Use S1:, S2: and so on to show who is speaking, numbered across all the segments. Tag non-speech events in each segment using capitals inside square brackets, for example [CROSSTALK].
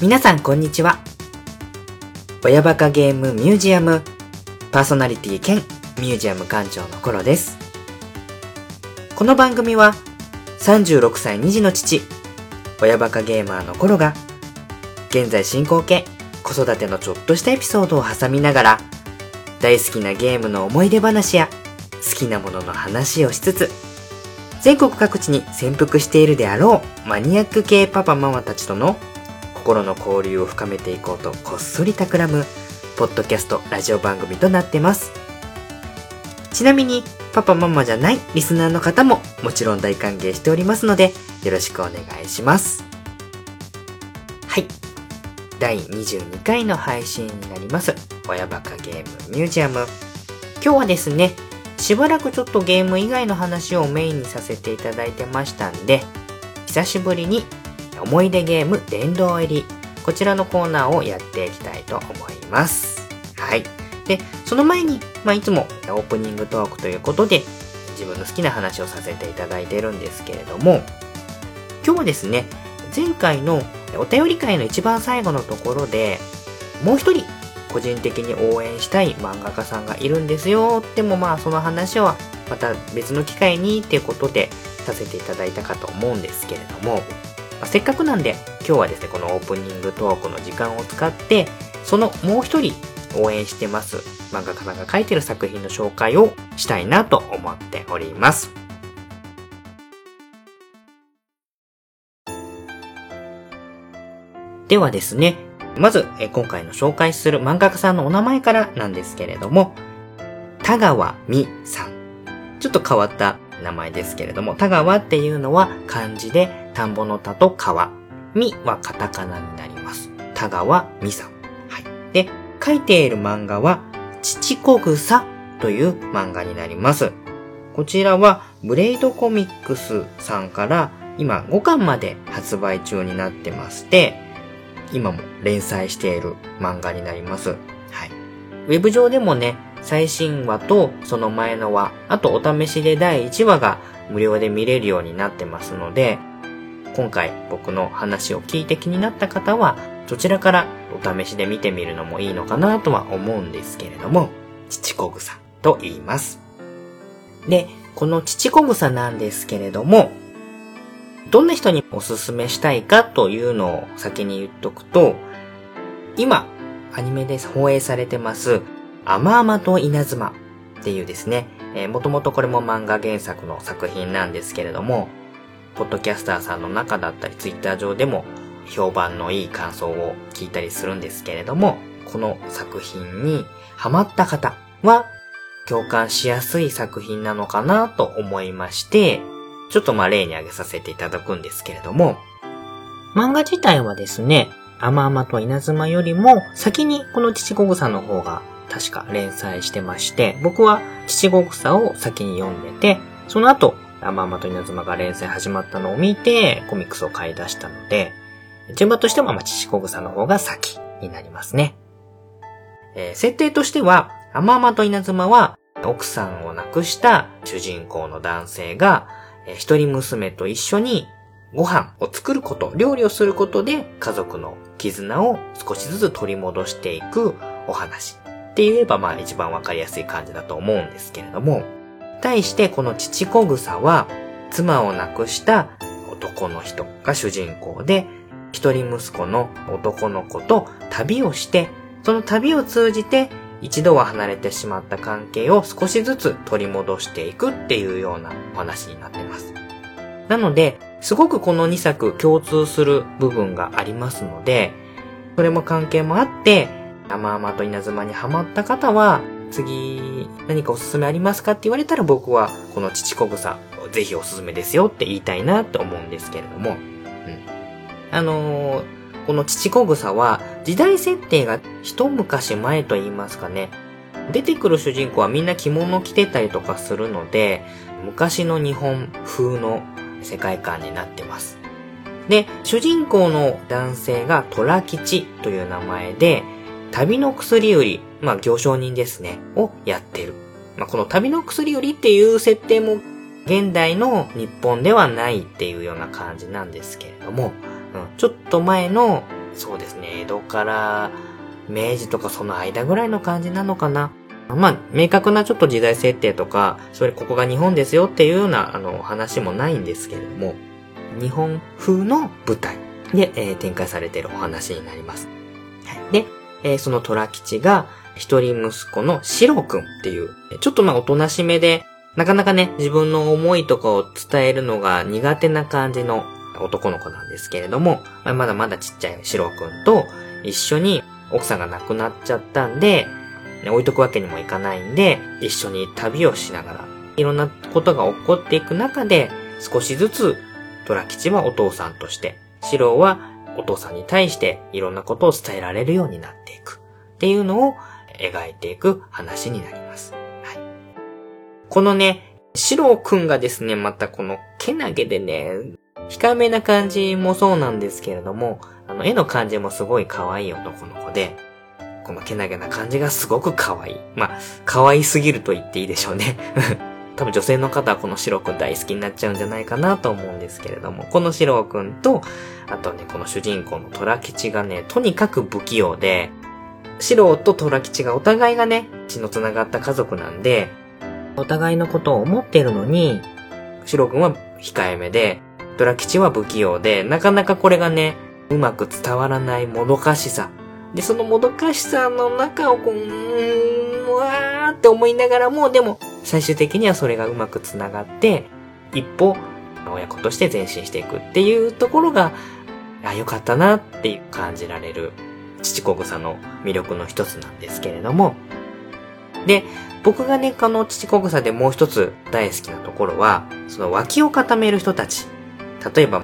S1: 皆さんこんにちは。親バカゲームミュージアムパーソナリティ兼ミュージアム館長のコロです。この番組は36歳2児の父、親バカゲーマーのコロが現在進行形子育てのちょっとしたエピソードを挟みながら大好きなゲームの思い出話や好きなものの話をしつつ全国各地に潜伏しているであろうマニアック系パパママたちとの心の交流を深めていこうとこっそり企むポッドキャストラジオ番組となってます。ちなみにパパママじゃないリスナーの方ももちろん大歓迎しておりますのでよろしくお願いします。はい。第22回の配信になります。親バカゲームミュージアム。今日はですね、しばらくちょっとゲーム以外の話をメインにさせていただいてましたんで、久しぶりに思い出ゲーム殿堂入り、こちらのコーナーをやっていきたいと思います。はい。で、その前に、まあ、いつもオープニングトークということで、自分の好きな話をさせていただいてるんですけれども、今日はですね、前回のお便り会の一番最後のところで、もう一人個人的に応援したい漫画家さんがいるんですよ。でもまあその話はまた別の機会にっていうことでさせていただいたかと思うんですけれども、まあ、せっかくなんで今日はですね、このオープニングトークの時間を使って、そのもう一人応援してます漫画家さんが書いてる作品の紹介をしたいなと思っております。ではですね、まず、今回の紹介する漫画家さんのお名前からなんですけれども、田川美さん。ちょっと変わった名前ですけれども、田川っていうのは漢字で田んぼの田と川。美はカタカナになります。田川美さん。はい。で、書いている漫画は、父子草という漫画になります。こちらは、ブレイドコミックスさんから今5巻まで発売中になってまして、今も連載している漫画になります。はい。ウェブ上でもね、最新話とその前の話、あとお試しで第1話が無料で見れるようになってますので、今回僕の話を聞いて気になった方は、そちらからお試しで見てみるのもいいのかなとは思うんですけれども、父子草と言います。で、この父子草なんですけれども、どんな人におすすめしたいかというのを先に言っとくと、今、アニメで放映されてます、アマアマと稲妻っていうですね、えー、もともとこれも漫画原作の作品なんですけれども、ポッドキャスターさんの中だったり、ツイッター上でも評判のいい感想を聞いたりするんですけれども、この作品にハマった方は共感しやすい作品なのかなと思いまして、ちょっとまあ例に挙げさせていただくんですけれども、漫画自体はですね、甘々と稲妻よりも先にこの父子草の方が確か連載してまして、僕は父子草を先に読んでて、その後、甘々と稲妻が連載始まったのを見て、コミックスを買い出したので、順番としてもまあ父子草の方が先になりますね。えー、設定としては、甘々と稲妻は奥さんを亡くした主人公の男性が一人娘と一緒にご飯を作ること、料理をすることで家族の絆を少しずつ取り戻していくお話って言えばまあ一番わかりやすい感じだと思うんですけれども、対してこの父子草は妻を亡くした男の人が主人公で、一人息子の男の子と旅をして、その旅を通じて一度は離れてしまった関係を少しずつ取り戻していくっていうようなお話になってます。なので、すごくこの2作共通する部分がありますので、それも関係もあって、甘々と稲妻にハマった方は、次何かおすすめありますかって言われたら僕はこの父子草ぜひおすすめですよって言いたいなって思うんですけれども、うん。あのーこの父子草は時代設定が一昔前と言いますかね。出てくる主人公はみんな着物着てたりとかするので、昔の日本風の世界観になってます。で、主人公の男性が虎吉という名前で、旅の薬売り、まあ行商人ですね、をやってる。まあこの旅の薬売りっていう設定も現代の日本ではないっていうような感じなんですけれども、うん、ちょっと前のそうですね、江戸から明治とかその間ぐらいの感じなのかな。まあ、明確なちょっと時代設定とか、それここが日本ですよっていうような、あの、話もないんですけれども、日本風の舞台で、えー、展開されているお話になります。はい、で、えー、その虎吉が、一人息子のシロくんっていう、ちょっとまあおとなしめで、なかなかね、自分の思いとかを伝えるのが苦手な感じの男の子なんですけれども、まだまだちっちゃいシロくんと一緒に奥さんが亡くなっちゃったんで、ね、置いとくわけにもいかないんで、一緒に旅をしながら、いろんなことが起こっていく中で、少しずつ、虎吉はお父さんとして、シロはお父さんに対していろんなことを伝えられるようになっていく。っていうのを描いていく話になります。はい。このね、シロくんがですね、またこのけなげでね、控えめな感じもそうなんですけれども、あの、絵の感じもすごい可愛い男の子で、このけなげな感じがすごく可愛い。まあ、可愛すぎると言っていいでしょうね。多分女性の方はこのシロくん大好きになっちゃうんじゃないかなと思うんですけれども、このシロくんと、あとね、この主人公の虎吉がね、とにかく不器用で、シロと虎吉がお互いがね、血の繋がった家族なんで、お互いのことを思ってるのに、シロくんは控えめで、虎吉は不器用で、なかなかこれがね、うまく伝わらないもどかしさ。で、そのもどかしさの中をこう、うーん、わーって思いながらも、でも、最終的にはそれがうまく繋がって、一歩、親子として前進していくっていうところが、あ、よかったなっていう感じられる、父子草の魅力の一つなんですけれども、で、僕がね、この父子草でもう一つ大好きなところは、その脇を固める人たち。例えば、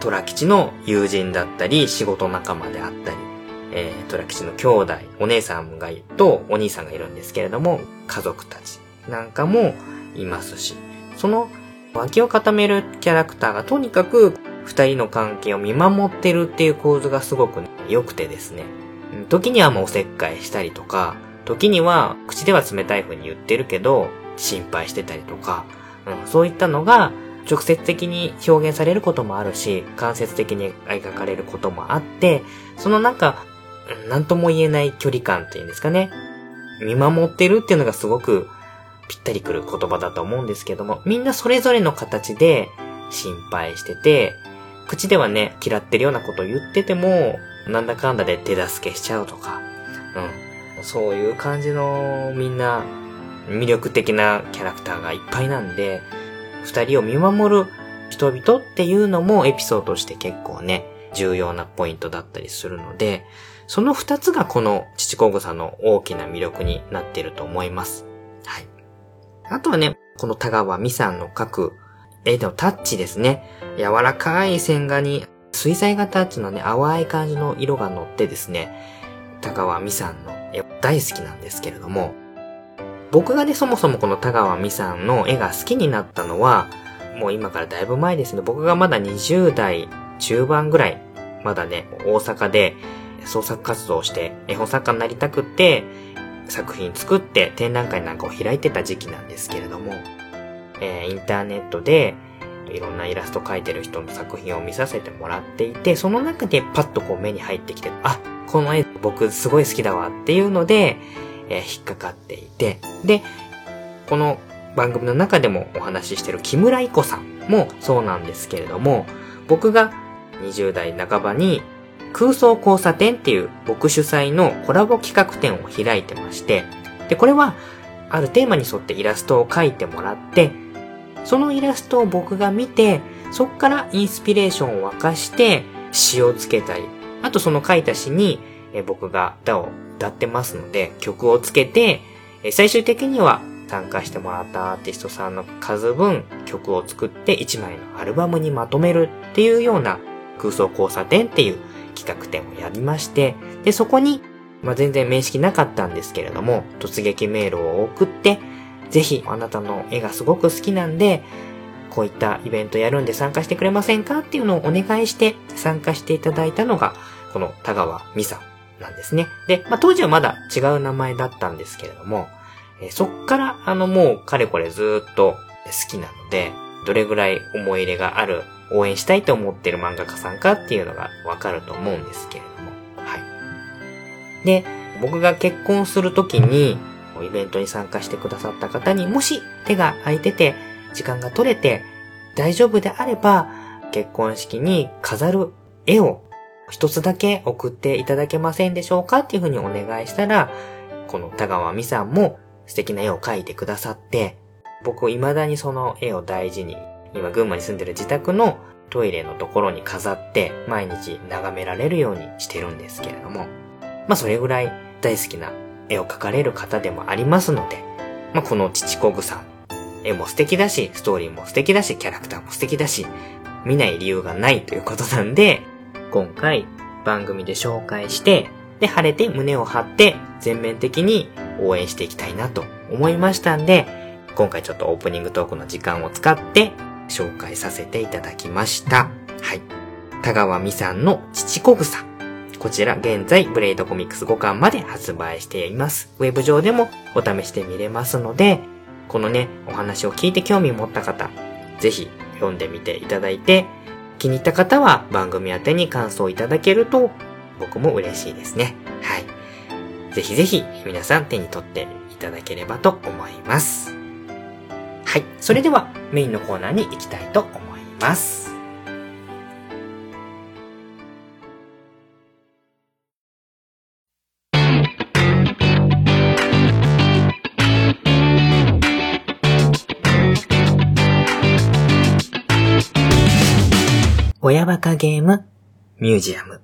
S1: 虎吉の友人だったり、仕事仲間であったり、えー、虎吉の兄弟、お姉さんがいるとお兄さんがいるんですけれども、家族たちなんかもいますし、その脇を固めるキャラクターがとにかく二人の関係を見守ってるっていう構図がすごく良くてですね。時にはもうおせっかいしたりとか、時には口では冷たい風に言ってるけど、心配してたりとか、うん、そういったのが直接的に表現されることもあるし、間接的に描かれることもあって、そのなんか、なんとも言えない距離感っていうんですかね。見守ってるっていうのがすごくぴったりくる言葉だと思うんですけども、みんなそれぞれの形で心配してて、口ではね、嫌ってるようなことを言ってても、なんだかんだで手助けしちゃうとか、うん。そういう感じのみんな魅力的なキャラクターがいっぱいなんで、二人を見守る人々っていうのもエピソードとして結構ね、重要なポイントだったりするので、その二つがこの父子草の大きな魅力になっていると思います。はい。あとはね、この田川美さんの描く絵のタッチですね。柔らかい線画に水彩画タッチのね、淡い感じの色が乗ってですね、田川美さんの絵大好きなんですけれども、僕がね、そもそもこの田川美さんの絵が好きになったのは、もう今からだいぶ前ですね。僕がまだ20代中盤ぐらい、まだね、大阪で創作活動をして絵本作家になりたくって、作品作って展覧会なんかを開いてた時期なんですけれども、えー、インターネットでいろんなイラスト描いてる人の作品を見させてもらっていて、その中でパッとこう目に入ってきて、あ、この絵僕すごい好きだわっていうので、えー、引っかかっていて、で、この番組の中でもお話ししてる木村イコさんもそうなんですけれども、僕が20代半ばに空想交差点っていう僕主催のコラボ企画展を開いてまして、で、これはあるテーマに沿ってイラストを描いてもらって、そのイラストを僕が見て、そこからインスピレーションを沸かして詩をつけたり、あとその書いた詩に僕が歌を歌ってますので、曲をつけて、最終的には参加してもらったアーティストさんの数分曲を作って1枚のアルバムにまとめるっていうような空想交差点っていう企画展をやりまして、で、そこに、まあ、全然面識なかったんですけれども、突撃メールを送って、ぜひあなたの絵がすごく好きなんで、こういったイベントやるんで参加してくれませんかっていうのをお願いして参加していただいたのが、この田川美さんなんですね。で、まあ、当時はまだ違う名前だったんですけれども、えそっからあのもうかれこれずっと好きなので、どれぐらい思い入れがある、応援したいと思ってる漫画家さんかっていうのがわかると思うんですけれども。はいで、僕が結婚するときに、イベントに参加してくださった方にもし手が空いてて、時間が取れて大丈夫であれば、結婚式に飾る絵を一つだけ送っていただけませんでしょうかっていうふうにお願いしたら、この田川美さんも素敵な絵を描いてくださって、僕未だにその絵を大事に、今群馬に住んでる自宅のトイレのところに飾って毎日眺められるようにしてるんですけれども、まあそれぐらい大好きな絵を描かれる方でもありますので、まあこの父子草、絵も素敵だし、ストーリーも素敵だし、キャラクターも素敵だし、見ない理由がないということなんで、今回番組で紹介して、で、晴れて胸を張って全面的に応援していきたいなと思いましたんで、今回ちょっとオープニングトークの時間を使って紹介させていただきました。はい。田川美さんの父子草。こちら現在ブレイドコミックス5巻まで発売しています。ウェブ上でもお試してみれますので、このね、お話を聞いて興味を持った方、ぜひ読んでみていただいて、気に入った方は番組宛てに感想いただけると僕も嬉しいですね。はい。ぜひぜひ皆さん手に取っていただければと思います。はい。それではメインのコーナーに行きたいと思います。親バカゲームミュージアム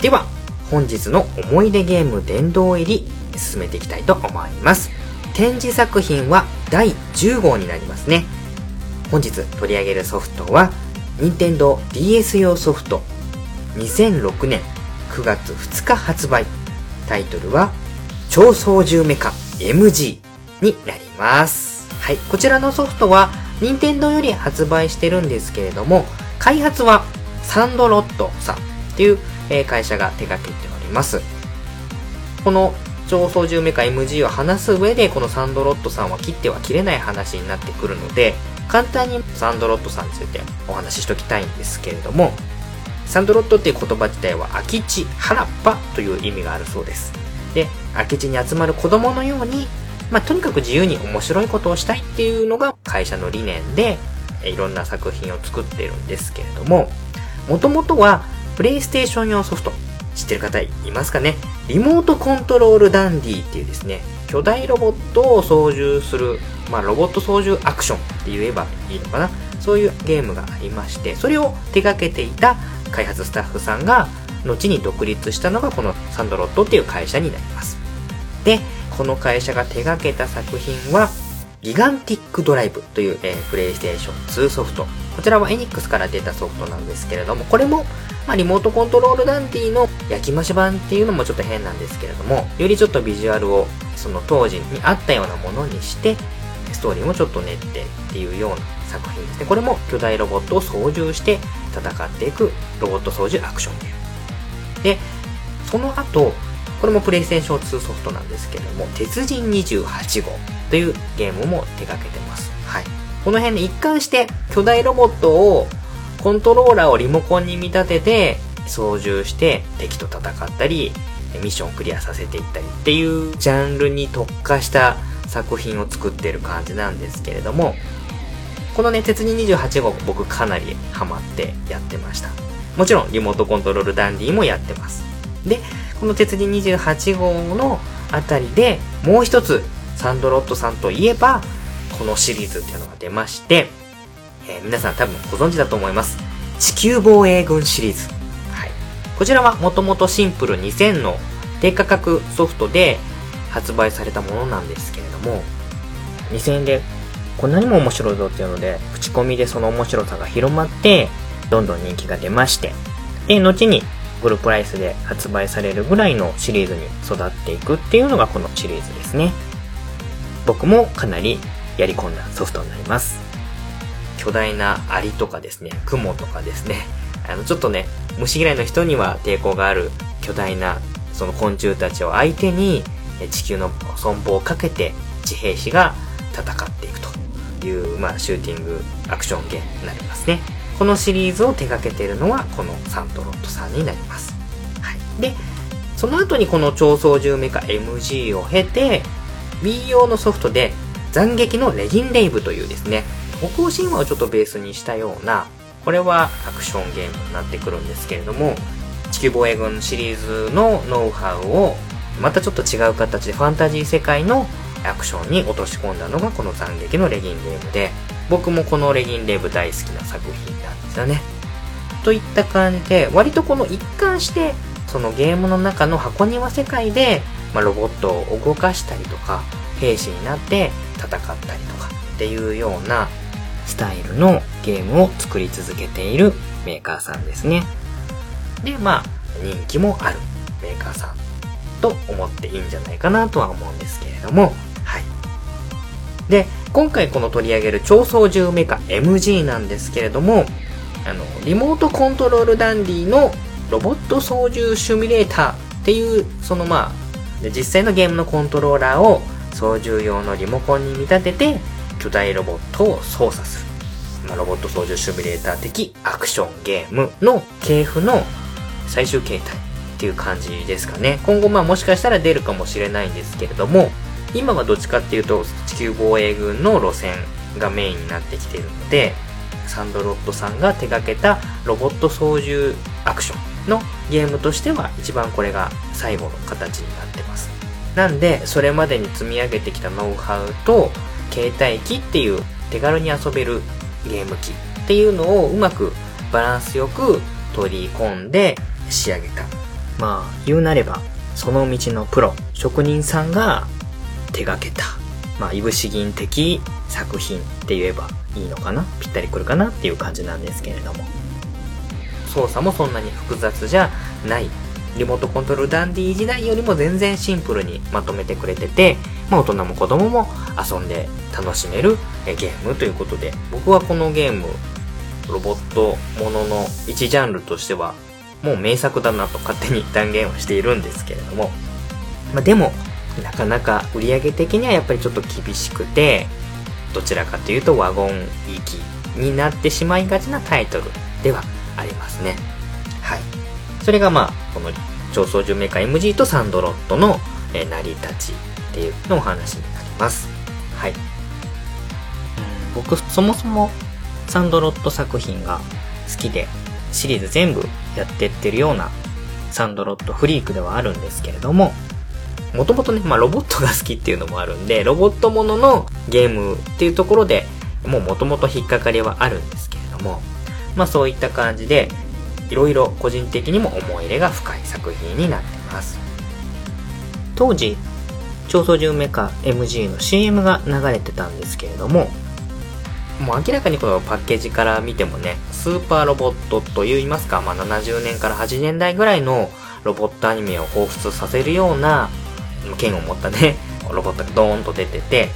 S1: では、本日の思い出ゲーム殿堂入り進めていきたいと思います。展示作品は第10号になりますね。本日取り上げるソフトは、任天堂 DS 用ソフト2006年9月2日発売。タイトルは、超操縦メカ MG になります。はい。こちらのソフトは、任天堂より発売してるんですけれども、開発はサンドロットさんっていうえ会社が手掛けております。この超操縦メカ MG を話す上で、このサンドロットさんは切っては切れない話になってくるので、簡単にサンドロットさんについてお話ししときたいんですけれども、サンドロットっていう言葉自体は空き地、原っぱという意味があるそうです。で、空き地に集まる子供のように、まあ、とにかく自由に面白いことをしたいっていうのが会社の理念で、いろんな作品を作ってるんですけれども、もともとはプレイステーション用ソフト、知ってる方いますかね？リモートコントロールダンディっていうですね、巨大ロボットを操縦する、まあ、ロボット操縦アクションって言えばいいのかな？そういうゲームがありまして、それを手掛けていた開発スタッフさんが、後に独立したのがこのサンドロットっていう会社になります。で、この会社が手掛けた作品は、ギガンティックドライブという、えー、プレイステーション2ソフト。こちらはエニックスから出たソフトなんですけれども、これもまあ、リモートコントロールダンディの焼き増し版っていうのもちょっと変なんですけれども、よりちょっとビジュアルをその当時にあったようなものにして、ストーリーもちょっと練ってっていうような作品ですね。これも巨大ロボットを操縦して戦っていくロボット操縦アクションゲーム。で、その後、これもプレイステーション2ソフトなんですけども、鉄人28号というゲームも手掛けてます。はい。この辺で一貫して巨大ロボットをコントローラーをリモコンに見立てて操縦して敵と戦ったりミッションをクリアさせていったりっていうジャンルに特化した作品を作ってる感じなんですけれどもこのね鉄人28号僕かなりハマってやってましたもちろんリモートコントロールダンディもやってますでこの鉄人28号のあたりでもう一つサンドロットさんといえばこのシリーズっていうのが出ましてえー、皆さん多分ご存知だと思います。地球防衛軍シリーズ。はい。こちらはもともとシンプル2000の低価格ソフトで発売されたものなんですけれども、2000円でこんなにも面白いぞっていうので、口コミでその面白さが広まって、どんどん人気が出まして、で、後にグルプライスで発売されるぐらいのシリーズに育っていくっていうのがこのシリーズですね。僕もかなりやり込んだソフトになります。巨大なアリとかですね、雲とかですね、あの、ちょっとね、虫嫌いの人には抵抗がある巨大な、その昆虫たちを相手に、地球の存亡をかけて地平士が戦っていくという、まあ、シューティングアクションゲームになりますね。このシリーズを手掛けているのは、このサントロットさんになります。はい。で、その後にこの超操縦メカ MG を経て、Wii 用のソフトで、斬撃のレギンレイブというですね、北欧神話をちょっとベースにしたような、これはアクションゲームになってくるんですけれども、地球防衛軍シリーズのノウハウをまたちょっと違う形でファンタジー世界のアクションに落とし込んだのがこの斬撃のレギンレーブで、僕もこのレギンレブ大好きな作品なんですよね。といった感じで、割とこの一貫して、そのゲームの中の箱庭世界で、まあ、ロボットを動かしたりとか、兵士になって戦ったりとかっていうようなスタイルのゲームを作り続けているメーカーさんですね。で、まあ、人気もあるメーカーさんと思っていいんじゃないかなとは思うんですけれども、はい。で、今回この取り上げる超操縦メカ MG なんですけれども、あの、リモートコントロールダンディのロボット操縦シミュレーターっていう、そのまあ、実際のゲームのコントローラーを操縦用のリモコンに見立てて、巨大ロボットを操作する。まあ、ロボット操縦シミュレーター的アクションゲームの系譜の最終形態っていう感じですかね。今後まあもしかしたら出るかもしれないんですけれども、今はどっちかっていうと地球防衛軍の路線がメインになってきているので、サンドロットさんが手掛けたロボット操縦アクションのゲームとしては一番これが最後の形になってます。なんで、それまでに積み上げてきたノウハウと、携帯機っていう手軽に遊べるゲーム機っていうのをうまくバランスよく取り込んで仕上げたまあ、言うなれば、その道のプロ、職人さんが手がけた、まあ、いぶし銀的作品って言えばいいのかな？ぴったりくるかなっていう感じなんですけれども。操作もそんなに複雑じゃない。リモートコントロールダンディ時代よりも全然シンプルにまとめてくれてて、まあ、大人も子供も遊んで楽しめるゲームということで、僕はこのゲーム、ロボットものの一ジャンルとしてはもう名作だなと勝手に断言をしているんですけれども、まあ、でも、なかなか売上的にはやっぱりちょっと厳しくて、どちらかというとワゴン行きになってしまいがちなタイトルではありますね。はい。それがまあ、この超操縦メーカー MG とサンドロットの、え成り立ちっていうのお話になります。はい。僕、そもそもサンドロット作品が好きで、シリーズ全部やってってるようなサンドロットフリークではあるんですけれども、もともとね、まあロボットが好きっていうのもあるんで、ロボットもののゲームっていうところでもうもともと引っかかりはあるんですけれども、まあそういった感じで、いろいろ個人的にも思い入れが深い作品になってます。当時、超操縦メカ MG の CM が流れてたんですけれども、もう明らかにこのパッケージから見てもね、スーパーロボットと言いますか、まあ、70年から80年代ぐらいのロボットアニメを彷彿させるような剣を持ったね、ロボットがドーンと出てて、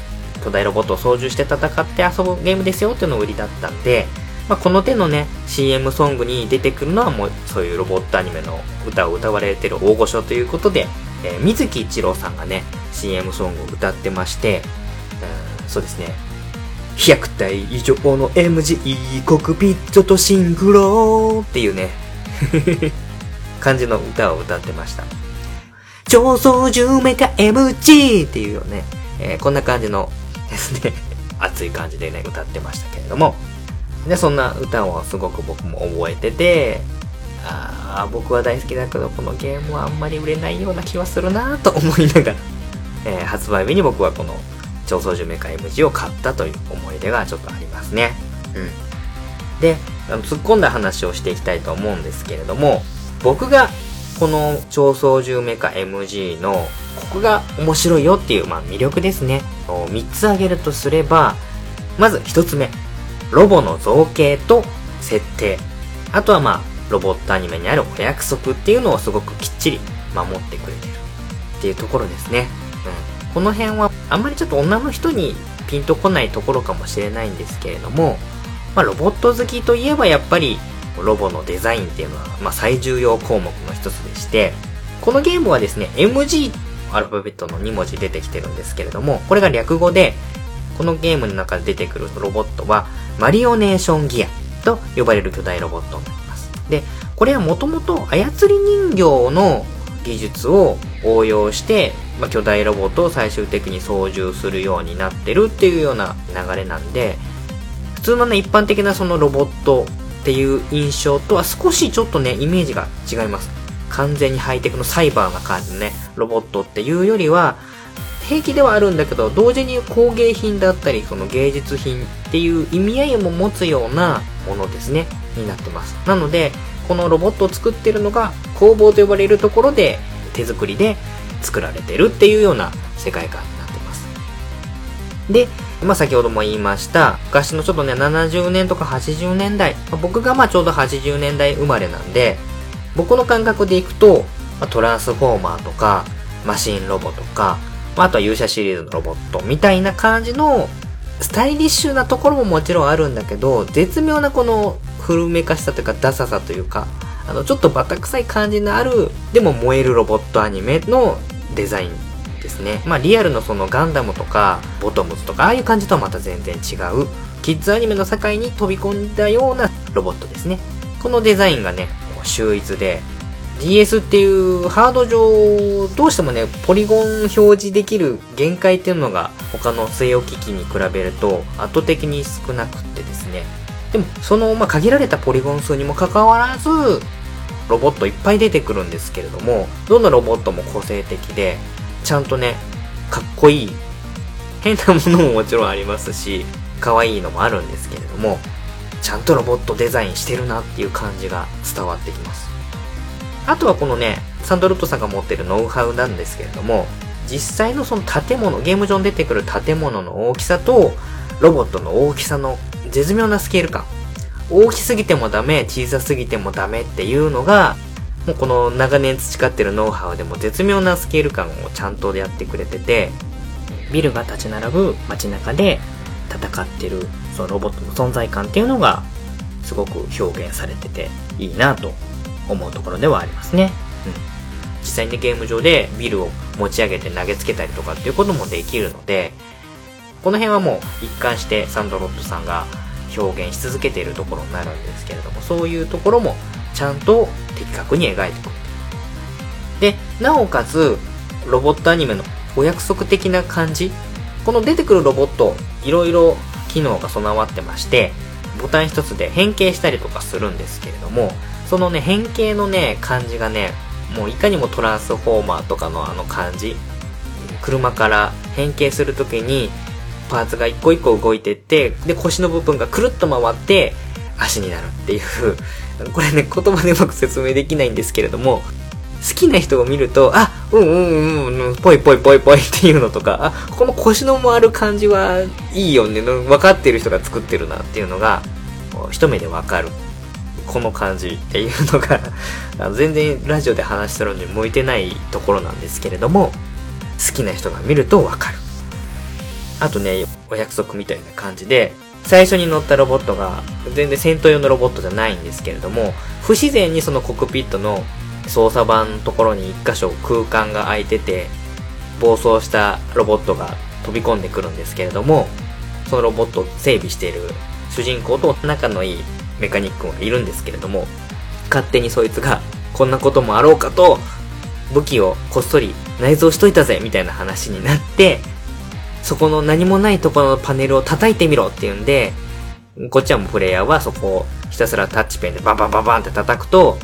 S1: 巨大ロボットを操縦して戦って遊ぶゲームですよっていうのが売りだったんで、まあ、この手のね、CM ソングに出てくるのはもうそういうロボットアニメの歌を歌われてる大御所ということで、えー、水木一郎さんがね、CM ソングを歌ってまして、うん、そうですね、100体以上の MG コクピットとシンクローっていうね [LAUGHS] 感じの歌を歌ってました。超操縦メカ MG っていうよね、えー、こんな感じのですね、[LAUGHS] 熱い感じでね、歌ってましたけれども、で、そんな歌をすごく僕も覚えてて、ああ、僕は大好きだけど、このゲームはあんまり売れないような気はするなと思いながら、えー、発売日に僕はこの超操縦メカ MG を買ったという思い出がちょっとありますね。うん。で、突っ込んだ話をしていきたいと思うんですけれども、僕がこの超操縦メカ MG のここが面白いよっていう、まあ、魅力ですね。3つ挙げるとすれば、まず1つ目。ロボの造形と設定。あとはまあ、ロボットアニメにあるお約束っていうのをすごくきっちり守ってくれてるっていうところですね。うん。この辺はあんまりちょっと女の人にピンとこないところかもしれないんですけれども、まあ、ロボット好きといえばやっぱりロボのデザインっていうのは、まあ、最重要項目の一つでして、このゲームはですね、MG アルファベットの2文字出てきてるんですけれども、これが略語で、このゲームの中で出てくるロボットは、マリオネーションギアと呼ばれる巨大ロボットになります。で、これはもともと操り人形の技術を応用して、まあ、巨大ロボットを最終的に操縦するようになってるっていうような流れなんで、普通のね、一般的なそのロボットっていう印象とは少しちょっとね、イメージが違います。完全にハイテクのサイバーな感じのね、ロボットっていうよりは、兵器ではあるんだけど、同時に工芸品だったり、その芸術品っていう意味合いも持つようなものですね、になってます。なので、このロボットを作ってるのが工房と呼ばれるところで手作りで作られてるっていうような世界観になってます。で、まあ先ほども言いました、昔のちょっとね、70年とか80年代、まあ、僕がまあちょうど80年代生まれなんで、僕の感覚でいくと、まあ、トランスフォーマーとか、マシンロボとか、まあ、あとは勇者シリーズのロボットみたいな感じの、スタイリッシュなところももちろんあるんだけど、絶妙なこの古めかしさというか、ダサさというか、あの、ちょっとバタ臭い感じのある、でも燃えるロボットアニメのデザインですね。まあ、リアルのそのガンダムとか、ボトムズとか、ああいう感じとはまた全然違う、キッズアニメの世界に飛び込んだようなロボットですね。このデザインがね、秀逸で、DS っていうハード上、どうしてもね、ポリゴン表示できる限界っていうのが他の据え置き機に比べると圧倒的に少なくってですね。でも、その、まあ、限られたポリゴン数にもかかわらず、ロボットいっぱい出てくるんですけれども、どのロボットも個性的で、ちゃんとね、かっこいい。変なものももちろんありますし、可愛いのもあるんですけれども、ちゃんとロボットデザインしてるなっていう感じが伝わってきます。あとはこのね、サンドロットさんが持ってるノウハウなんですけれども、実際のその建物、ゲーム上に出てくる建物の大きさと、ロボットの大きさの絶妙なスケール感。大きすぎてもダメ、小さすぎてもダメっていうのが、もうこの長年培ってるノウハウでも絶妙なスケール感をちゃんとやってくれてて、ビルが立ち並ぶ街中で戦ってるそのロボットの存在感っていうのがすごく表現されてていいなと思うところではありますね。うん。実際にゲーム上でビルを持ち上げて投げつけたりとかっていうこともできるので、この辺はもう一貫してサンドロットさんが表現し続けているところになるんですけれども、そういうところもちゃんと的確に描いていく。で、なおかつ、ロボットアニメのお約束的な感じこの出てくるロボット、いろいろ機能が備わってまして、ボタン一つで変形したりとかするんですけれども、そのね、変形のね、感じがね、もういかにもトランスフォーマーとかのあの感じ。車から変形するときに、パーツが一個一個動いてって、で、腰の部分がくるっと回って、足になるっていう、これね、言葉でうまく説明できないんですけれども、好きな人を見ると、あ、うんうんうん、ぽいぽいぽいぽいっていうのとか、あ、この腰の回る感じはいいよね、分かってる人が作ってるなっていうのが、一目でわかる。この感じっていうのが全然ラジオで話してるのに向いてないところなんですけれども、好きな人が見るとわかる。あとね、お約束みたいな感じで、最初に乗ったロボットが全然戦闘用のロボットじゃないんですけれども、不自然にそのコックピットの操作盤のところに一箇所空間が空いてて、暴走したロボットが飛び込んでくるんですけれども、そのロボットを整備している主人公と仲のいいメカニックがいるんですけれども、勝手にそいつがこんなこともあろうかと、武器をこっそり内蔵しといたぜみたいな話になって、そこの何もないところのパネルを叩いてみろっていうんで、こっちはもうプレイヤーはそこをひたすらタッチペンでバンバンバンバンって叩くと、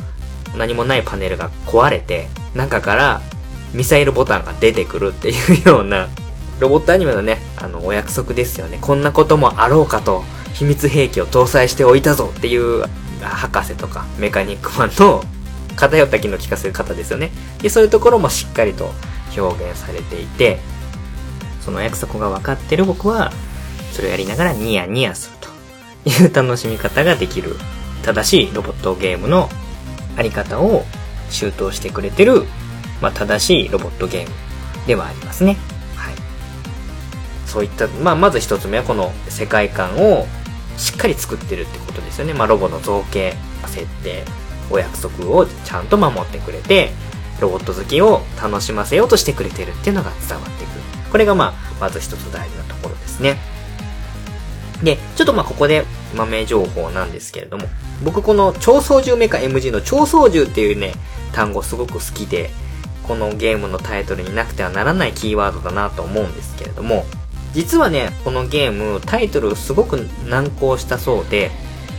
S1: 何もないパネルが壊れて、中からミサイルボタンが出てくるっていうような、ロボットアニメのね、あの、お約束ですよね。こんなこともあろうかと、秘密兵器を搭載しておいたぞっていう、博士とかメカニックマンの偏った機能を聞かせる方ですよね。で、そういうところもしっかりと表現されていて、その約束が分かってる僕は、それをやりながらニヤニヤするという楽しみ方ができる、正しいロボットゲームのあり方を周到してくれてる、まあ、正しいロボットゲームではありますね。はい。そういった、まあ、まず一つ目はこの世界観をしっかり作ってるってことですよね。まあ、ロボの造形、設定、お約束をちゃんと守ってくれて、ロボット好きを楽しませようとしてくれてるっていうのが伝わってくる。これがまあ、まず一つ大事なところですね。で、ちょっとまあここで豆情報なんですけれども、僕この超操縦メカ MG の超操縦っていうね、単語すごく好きで、このゲームのタイトルになくてはならないキーワードだなと思うんですけれども、実はね、このゲームタイトルすごく難航したそうで、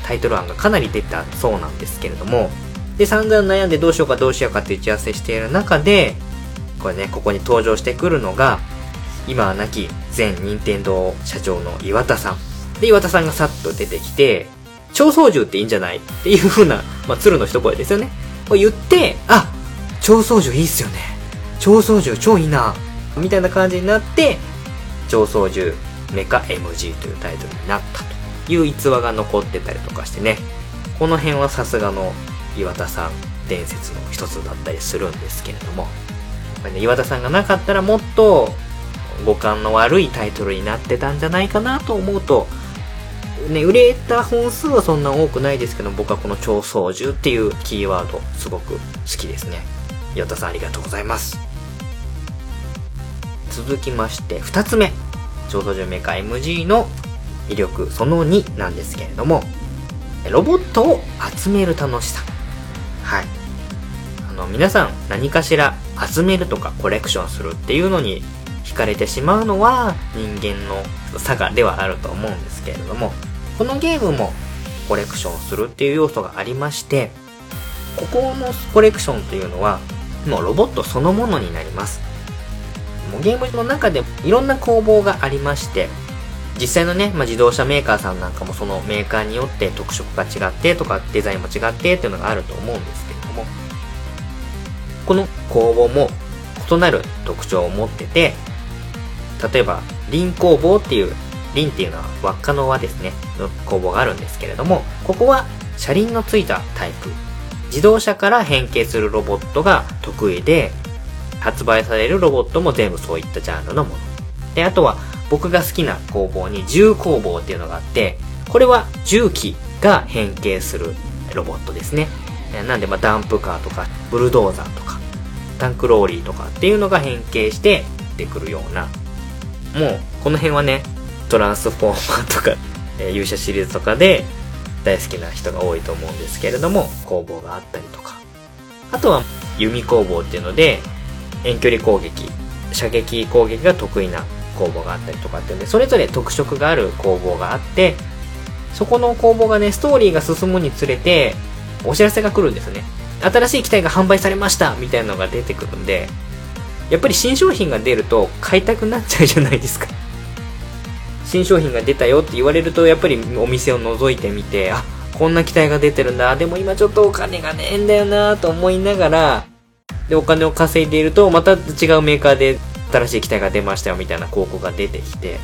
S1: タイトル案がかなり出たそうなんですけれども、で、散々悩んでどうしようかどうしようかって打ち合わせしている中で、これね、ここに登場してくるのが、今は亡き前任天堂社長の岩田さん。で、岩田さんがさっと出てきて、超操縦っていいんじゃないっていう風な、まあ、鶴の一声ですよね。を言って、あ超操縦いいっすよね。超操縦超いいな。みたいな感じになって、超操縦メカ MG というタイトルになったという逸話が残ってたりとかしてね。この辺はさすがの岩田さん伝説の一つだったりするんですけれども。ね、岩田さんがなかったらもっと五感の悪いタイトルになってたんじゃないかなと思うと、ね、売れた本数はそんな多くないですけど、僕はこの超操縦っていうキーワード、すごく好きですね。岩田さんありがとうございます。続きまして、二つ目。超操縦メーカ MG の威力その2なんですけれども、ロボットを集める楽しさ。はい。あの、皆さん何かしら集めるとかコレクションするっていうのにかれてしまうのは人間の差がではあると思うんですけれども、このゲームもコレクションするっていう要素がありまして、ここのコレクションというのは、もうロボットそのものになります。もうゲームの中でいろんな工房がありまして、実際のね、まあ、自動車メーカーさんなんかもそのメーカーによって特色が違ってとかデザインも違ってっていうのがあると思うんですけれども、この工房も異なる特徴を持ってて、例えば、輪工房っていう、輪っていうのは輪っかの輪ですね、の工房があるんですけれども、ここは車輪のついたタイプ。自動車から変形するロボットが得意で、発売されるロボットも全部そういったジャンルのもの。で、あとは僕が好きな工房に重工房っていうのがあって、これは重機が変形するロボットですね。なんで、まあ、ダンプカーとか、ブルドーザーとか、タンクローリーとかっていうのが変形して出てくるようなもうこの辺はねトランスフォーマーとか、えー、勇者シリーズとかで大好きな人が多いと思うんですけれども工房があったりとか。あとは弓工房っていうので遠距離攻撃射撃攻撃が得意な工房があったりとかっていうんでそれぞれ特色がある工房があってそこの工房がねストーリーが進むにつれてお知らせが来るんですね。新しい機体が販売されましたみたいなのが出てくるんでやっぱり新商品が出ると買いたくなっちゃうじゃないですか。[LAUGHS] 新商品が出たよって言われると、やっぱりお店を覗いてみて、あ、こんな機体が出てるんだ。でも今ちょっとお金がねえんだよなと思いながら、で、お金を稼いでいると、また違うメーカーで新しい機体が出ましたよみたいな広告が出てきて、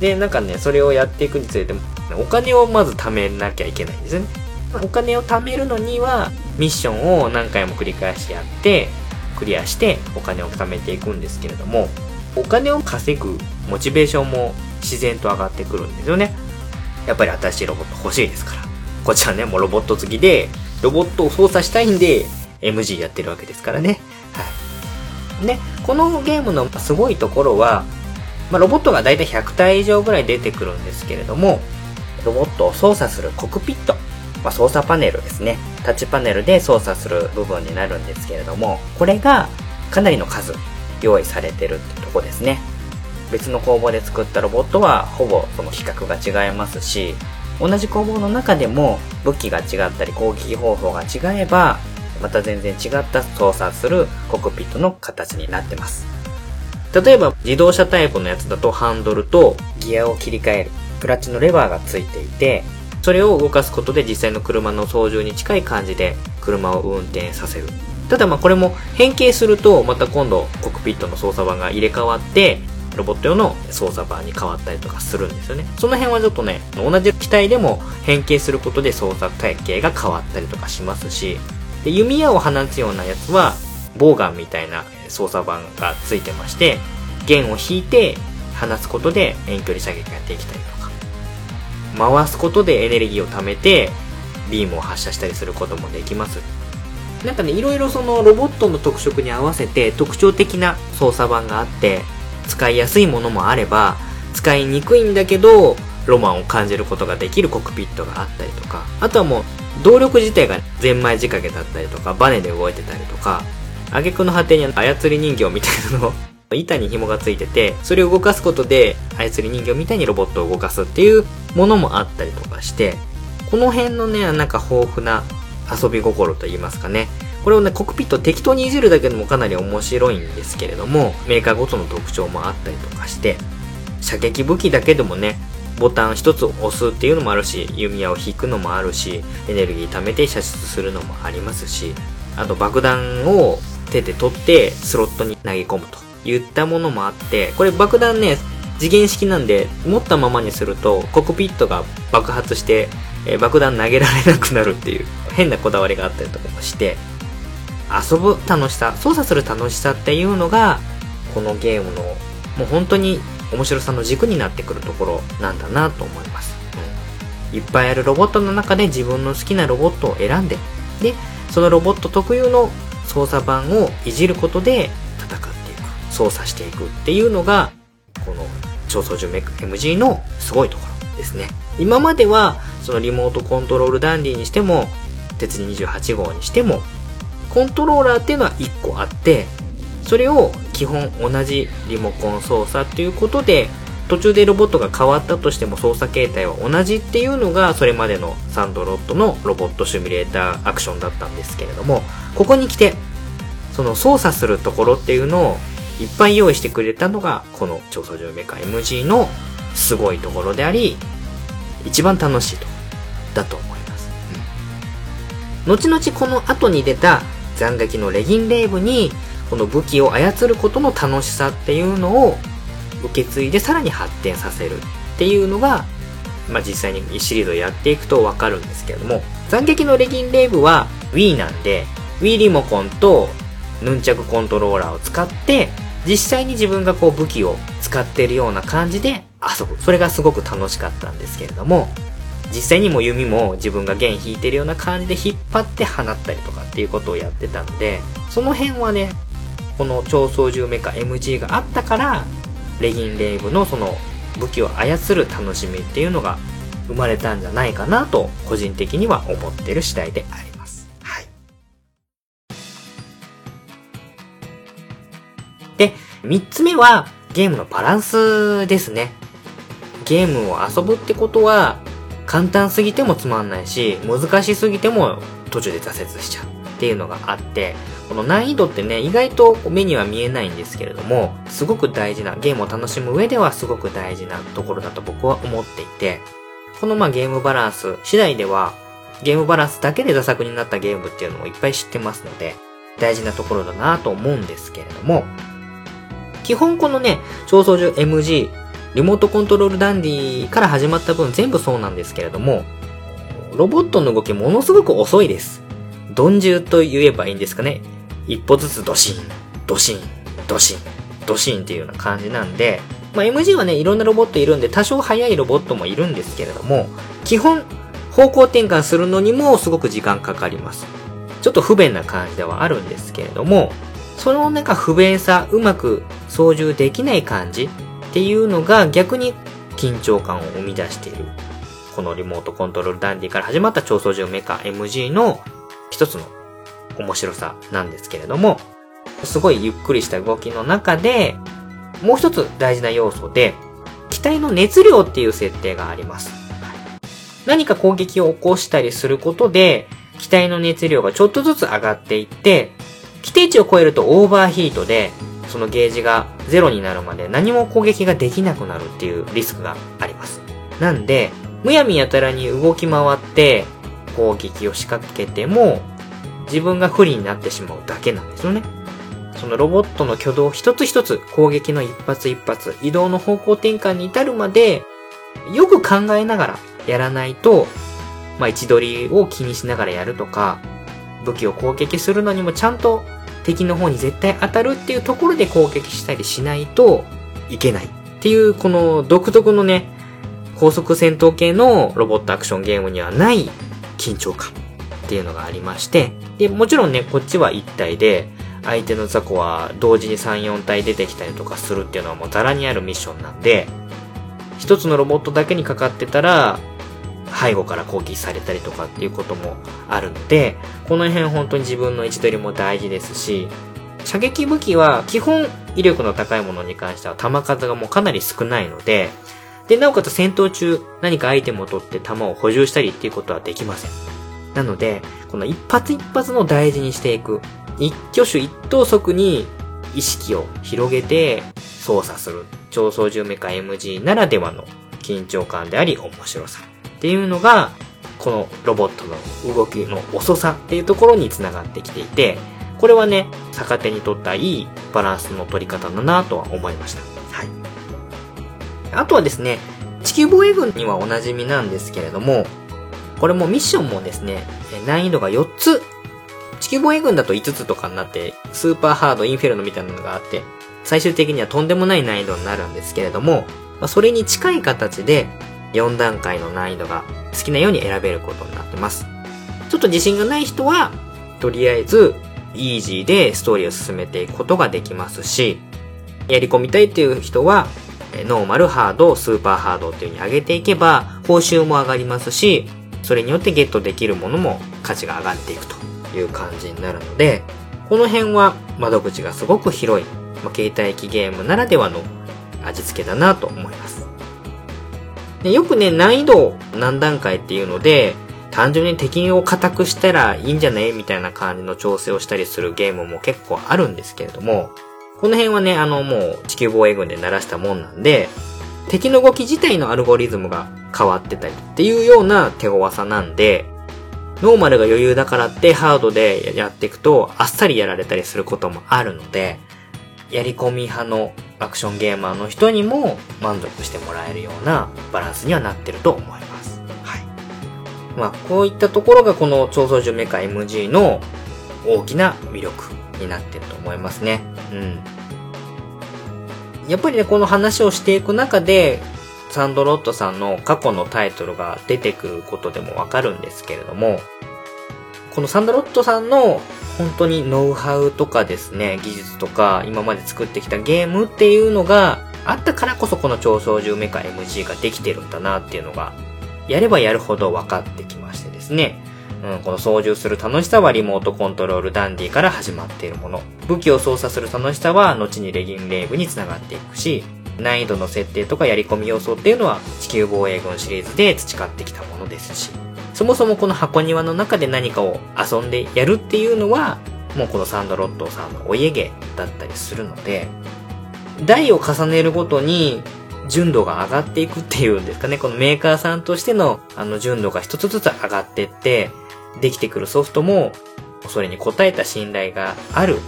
S1: で、なんかね、それをやっていくにつれて、お金をまず貯めなきゃいけないんですね。お金を貯めるのには、ミッションを何回も繰り返しやって、クリアしてお金を貯めていくんですけれども、お金を稼ぐモチベーションも自然と上がってくるんですよね。やっぱり新しいロボット欲しいですから。こっちはね、もうロボット好きで、ロボットを操作したいんで、MG やってるわけですからね。はい。で、このゲームのすごいところは、まあ、ロボットがだいたい100体以上ぐらい出てくるんですけれども、ロボットを操作するコクピット。まあ、操作パネルですね。タッチパネルで操作する部分になるんですけれども、これがかなりの数用意されてるってとこですね。別の工房で作ったロボットはほぼその規格が違いますし、同じ工房の中でも武器が違ったり攻撃方法が違えば、また全然違った操作するコクピットの形になってます。例えば自動車タイプのやつだとハンドルとギアを切り替えるクラッチのレバーがついていてそれを動かすことで実際の車の操縦に近い感じで車を運転させる。ただまあこれも変形するとまた今度コックピットの操作盤が入れ替わってロボット用の操作盤に変わったりとかするんですよね。その辺はちょっとね、同じ機体でも変形することで操作体系が変わったりとかしますし、で弓矢を放つようなやつは、ボウガンみたいな操作盤がついてまして、弦を引いて放つことで遠距離射撃ができたりとか。回すことでエネルギーを貯めてビームを発射したりすることもできます。なんかねいろいろそのロボットの特色に合わせて特徴的な操作盤があって使いやすいものもあれば使いにくいんだけどロマンを感じることができるコックピットがあったりとか、あとはもう、動力自体がゼンマイ仕掛けだったりとか、バネで動いてたりとか、挙句の果てに操り人形みたいなのを板に紐がついてて、それを動かすことで操り人形みたいにロボットを動かすっていうものもあったりとかして、この辺のね、なんか豊富な遊び心と言いますかね。これをね、コックピット適当にいじるだけでもかなり面白いんですけれども、メーカーごとの特徴もあったりとかして、射撃武器だけでもね、ボタン一つ押すっていうのもあるし、弓矢を引くのもあるし、エネルギー貯めて射出するのもありますし、あと爆弾を手で取ってスロットに投げ込むといったものもあって、これ爆弾ね、次元式なんで、持ったままにすると、コックピットが爆発して、え、爆弾投げられなくなるっていう、変なこだわりがあったりとかもして、遊ぶ楽しさ、操作する楽しさっていうのが、このゲームの、もう本当に面白さの軸になってくるところなんだなと思います。うん、いっぱいあるロボットの中で自分の好きなロボットを選んで、で、そのロボット特有の操作盤をいじることで、操作していくっていうのが、この超操縦 MG のすごいところですね。今までは、そのリモートコントロールダンディにしても、鉄人28号にしても、コントローラーっていうのは1個あって、それを基本同じリモコン操作っていうことで、途中でロボットが変わったとしても操作形態は同じっていうのがそれまでのサンドロットのロボットシミュレーターアクションだったんですけれども、ここに来て、その操作するところっていうのをいっぱい用意してくれたのが、この超操縦メカ MG のすごいところであり、一番楽しいとだと思います。うん、後々この後に出た斬撃のレギンレーブにこの武器を操ることの楽しさっていうのを受け継いでさらに発展させるっていうのが、まあ、実際にシリーズをやっていくとわかるんですけれども、斬撃のレギンレーブは Wii なんで、Wii リモコンとヌンチャクコントローラーを使って、実際に自分がこう武器を使っているような感じで遊ぶ。それがすごく楽しかったんですけれども、実際にも弓も自分が弦引いてるような感じで引っ張って放ったりとかっていうことをやってたんで、その辺はね、この超操縦メカ MG があったから、レギンレイブのその武器を操る楽しみっていうのが生まれたんじゃないかなと個人的には思ってる次第であります。3つ目はゲームのバランスですね。ゲームを遊ぶってことは簡単すぎてもつまんないし、難しすぎても途中で挫折しちゃうっていうのがあって、この難易度ってね、意外と目には見えないんですけれども、すごく大事な、ゲームを楽しむ上ではすごく大事なところだと僕は思っていて、このまあゲームバランス次第では、ゲームバランスだけで打作になったゲームっていうのをいっぱい知ってますので、大事なところだなと思うんですけれども、基本このね、超操縦 MG、リモートコントロールダンディから始まった分全部そうなんですけれども、ロボットの動きものすごく遅いです。鈍重と言えばいいんですかね。一歩ずつドシン、ドシン、ドシン、ドシンっていうような感じなんで、まあ、MG はね、いろんなロボットいるんで、多少速いロボットもいるんですけれども、基本、方向転換するのにもすごく時間かかります。ちょっと不便な感じではあるんですけれども、そのなんか不便さ、うまく操縦できない感じっていうのが逆に緊張感を生み出している。このリモートコントロールダンディから始まった超操縦メカ MG の一つの面白さなんですけれども、すごいゆっくりした動きの中で、もう一つ大事な要素で、機体の熱量っていう設定があります。何か攻撃を起こしたりすることで、機体の熱量がちょっとずつ上がっていって、規定値を超えるとオーバーヒートで、そのゲージがゼロになるまで何も攻撃ができなくなるっていうリスクがあります。なんで、むやみやたらに動き回って攻撃を仕掛けても、自分が不利になってしまうだけなんですよね。そのロボットの挙動一つ一つ攻撃の一発一発、移動の方向転換に至るまで、よく考えながらやらないと、まあ、位置取りを気にしながらやるとか、武器を攻撃するのにもちゃんと敵の方に絶対当たるっていうところで攻撃したりしないといけないっていうこの独特のね、高速戦闘系のロボットアクションゲームにはない緊張感っていうのがありまして、で、もちろんね、こっちは1体で、相手の雑魚は同時に3、4体出てきたりとかするっていうのはもうザラにあるミッションなんで、一つのロボットだけにかかってたら、背後から攻撃されたりとかっていうこともあるので、この辺本当に自分の位置取りも大事ですし、射撃武器は基本威力の高いものに関しては弾数がもうかなり少ないので、で、なおかつ戦闘中何かアイテムを取って弾を補充したりっていうことはできません。なので、この一発一発の大事にしていく、一挙手一投足に意識を広げて操作する超操縦メカ MG ならではの緊張感であり面白さっていうのが、このロボットの動きの遅さっていうところにつながってきていて、これはね、逆手に取ったいいバランスの取り方だなとは思いました。はい。あとはですね、地球防衛軍にはおなじみなんですけれども、これもミッションもですね、難易度が4つ。地球防衛軍だと5つとかになって、スーパーハード、インフェルノみたいなのがあって、最終的にはとんでもない難易度になるんですけれども、まあ、それに近い形で4段階の難易度が好きなように選べることになってます。ちょっと自信がない人は、とりあえずイージーでストーリーを進めていくことができますし、やり込みたいっていう人は、ノーマル、ハード、スーパーハードっていう風に上げていけば、報酬も上がりますし、それによってゲットできるものも価値が上がっていくという感じになるので、この辺は窓口がすごく広い、まあ、携帯機ゲームならではの味付けだなと思います。でよくね、難易度何段階っていうので、単純に敵を固くしたらいいんじゃねみたいな感じの調整をしたりするゲームも結構あるんですけれども、この辺はね、あのもう地球防衛軍で鳴らしたもんなんで、敵の動き自体のアルゴリズムが変わってたりっていうような手強さなんで、ノーマルが余裕だからってハードでやっていくとあっさりやられたりすることもあるので、やり込み派のアクションゲーマーの人にも満足してもらえるようなバランスにはなってると思います。まあ、こういったところがこの超操縦メカ MG の大きな魅力になってると思いますね。うん。やっぱりね、この話をしていく中で、サンドロットさんの過去のタイトルが出てくることでもわかるんですけれども、このサンドロットさんの本当にノウハウとかですね、技術とか今まで作ってきたゲームっていうのがあったからこそこの超操縦メカ MG ができてるんだなっていうのがやればやるほど分かってきましてですね。うん、この操縦する楽しさはリモートコントロールダンディから始まっているもの。武器を操作する楽しさは後にレギンレーブにつながっていくし、難易度の設定とかやり込み要素っていうのは地球防衛軍シリーズで培ってきたものですし、そもそもこの箱庭の中で何かを遊んでやるっていうのは、もうこのサンドロットさんのお家芸だったりするので、台を重ねるごとに純度が上がっていくっていうんですかね。このメーカーさんとしての、あの、純度が一つずつ上がってって、できてくるソフトも、それに応えた信頼がある、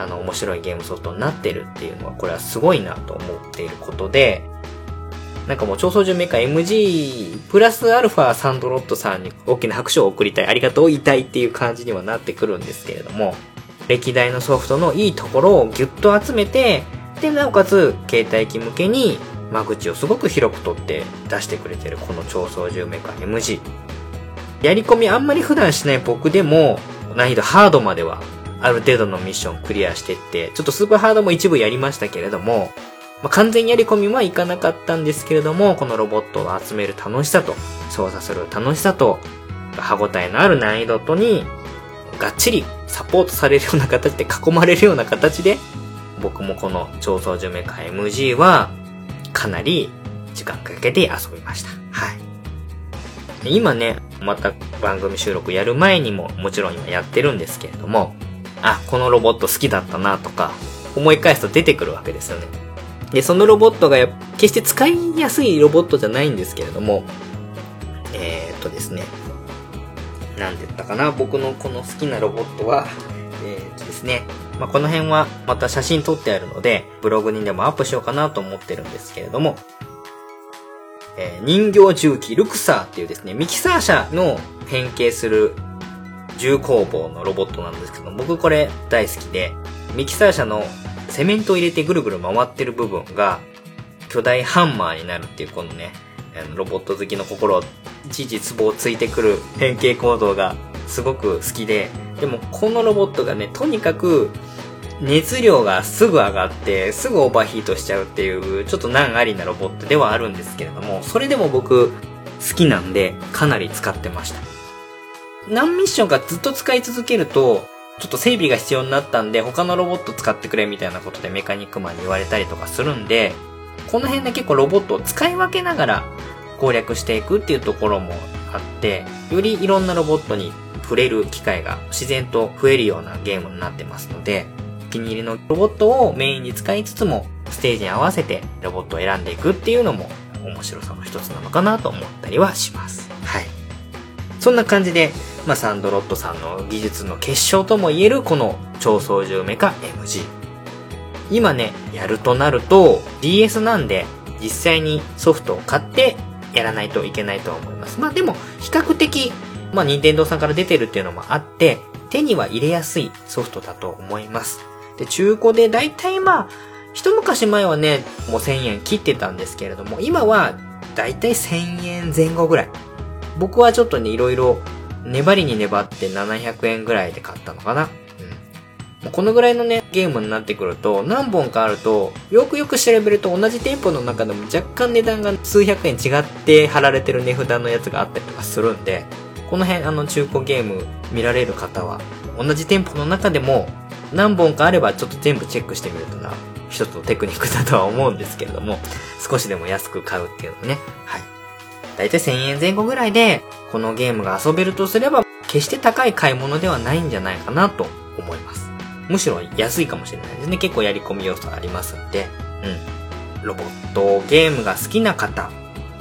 S1: あの、面白いゲームソフトになってるっていうのは、これはすごいなと思っていることで、なんかもう超操縦メーカー MG プラスアルファサンドロットさんに大きな拍手を送りたい、ありがとう言いたいっていう感じにはなってくるんですけれども、歴代のソフトのいいところをギュッと集めて、で、なおかつ携帯機向けに間口をすごく広く取って出してくれてるこの超操縦メーカー MG。やり込みあんまり普段しない僕でも難易度ハードまではある程度のミッションクリアしてって、ちょっとスーパーハードも一部やりましたけれども、まあ、完全にやり込みはいかなかったんですけれども、このロボットを集める楽しさと、操作する楽しさと、歯応えのある難易度とに、がっちりサポートされるような形で囲まれるような形で、僕もこの超操縦メカ MG はかなり時間かけて遊びました。はい。今ね、また番組収録やる前にももちろん今やってるんですけれども、あ、このロボット好きだったなとか、思い返すと出てくるわけですよね。で、そのロボットが決して使いやすいロボットじゃないんですけれども、えー、っとですね、なんて言ったかな、僕のこの好きなロボットは、えー、っとですね、まあ、この辺はまた写真撮ってあるので、ブログにでもアップしようかなと思ってるんですけれども、えー、人形重機ルクサーっていうですね、ミキサー車の変形する重工房のロボットなんですけど、僕これ大好きで、ミキサー車のセメントを入れてぐるぐる回ってる部分が巨大ハンマーになるっていうこのね、ロボット好きの心をいちいちツボをついてくる変形行動がすごく好きで、でもこのロボットがね、とにかく熱量がすぐ上がって、すぐオーバーヒートしちゃうっていう、ちょっと難ありなロボットではあるんですけれども、それでも僕、好きなんで、かなり使ってました。何ミッションかずっと使い続けると、ちょっと整備が必要になったんで、他のロボット使ってくれみたいなことでメカニックマンに言われたりとかするんで、この辺で結構ロボットを使い分けながら攻略していくっていうところもあって、よりいろんなロボットに触れる機会が自然と増えるようなゲームになってますので、お気に入りのロボットをメインに使いつつも、ステージに合わせてロボットを選んでいくっていうのも面白さの一つなのかなと思ったりはします。はい。そんな感じで、まあ、サンドロットさんの技術の結晶とも言えるこの超操縦メカ MG。今ね、やるとなると DS なんで実際にソフトを買ってやらないといけないと思います。まあでも、比較的、まあ任天堂さんから出てるっていうのもあって、手には入れやすいソフトだと思います。で、中古でだいたいまあ、一昔前はね、もう1000円切ってたんですけれども、今はだいたい1000円前後ぐらい。僕はちょっとね、いろいろ粘りに粘って700円ぐらいで買ったのかな。うん。このぐらいのね、ゲームになってくると、何本かあると、よくよく調べると同じ店舗の中でも若干値段が数百円違って貼られてる値札のやつがあったりとかするんで、この辺あの中古ゲーム見られる方は、同じ店舗の中でも何本かあればちょっと全部チェックしてみるとな、一つのテクニックだとは思うんですけれども、少しでも安く買うっていうのね。はい。だいたい1000円前後ぐらいで、このゲームが遊べるとすれば、決して高い買い物ではないんじゃないかなと思います。むしろ安いかもしれないですね。結構やり込み要素ありますんで。うん。ロボットゲームが好きな方、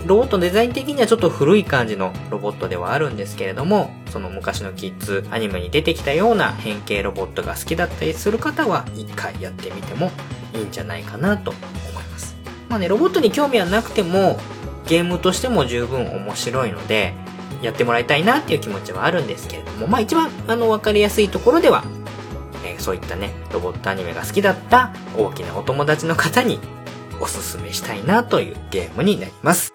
S1: ロボットデザイン的にはちょっと古い感じのロボットではあるんですけれども、その昔のキッズアニメに出てきたような変形ロボットが好きだったりする方は、一回やってみてもいいんじゃないかなと思います。まあね、ロボットに興味はなくても、ゲームとしても十分面白いので、やってもらいたいなっていう気持ちはあるんですけれども、まあ一番あの分かりやすいところでは、えー、そういったね、ロボットアニメが好きだった大きなお友達の方におすすめしたいなというゲームになります。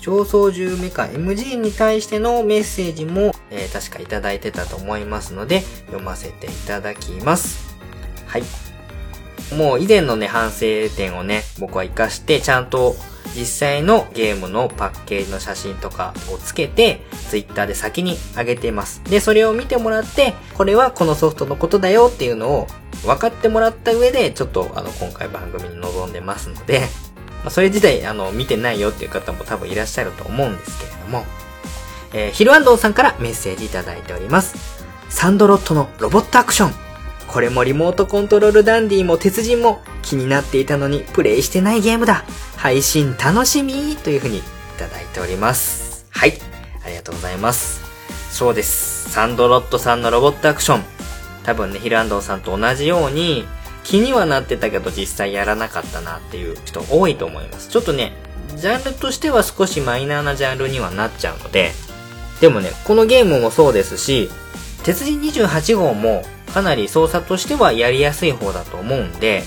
S1: 超操縦メカ MG に対してのメッセージも、えー、確かいただいてたと思いますので、読ませていただきます。はい。もう以前のね、反省点をね、僕は活かして、ちゃんと実際のゲームのパッケージの写真とかをつけて、ツイッターで先に上げています。で、それを見てもらって、これはこのソフトのことだよっていうのを分かってもらった上で、ちょっとあの、今回番組に臨んでますので、[LAUGHS] まあ、それ自体、あの、見てないよっていう方も多分いらっしゃると思うんですけれども、えー、ヒルアンドンさんからメッセージいただいております。サンドロットのロボットアクション。これもリモートコントロールダンディも鉄人も気になっていたのにプレイしてないゲームだ。配信楽しみというふうにいただいております。はい。ありがとうございます。そうです。サンドロットさんのロボットアクション。多分ね、ヒルアンドンさんと同じように、気にはなってたけど実際やらなかったなっていう人多いと思います。ちょっとね、ジャンルとしては少しマイナーなジャンルにはなっちゃうので、でもね、このゲームもそうですし、鉄人28号もかなり操作としてはやりやすい方だと思うんで、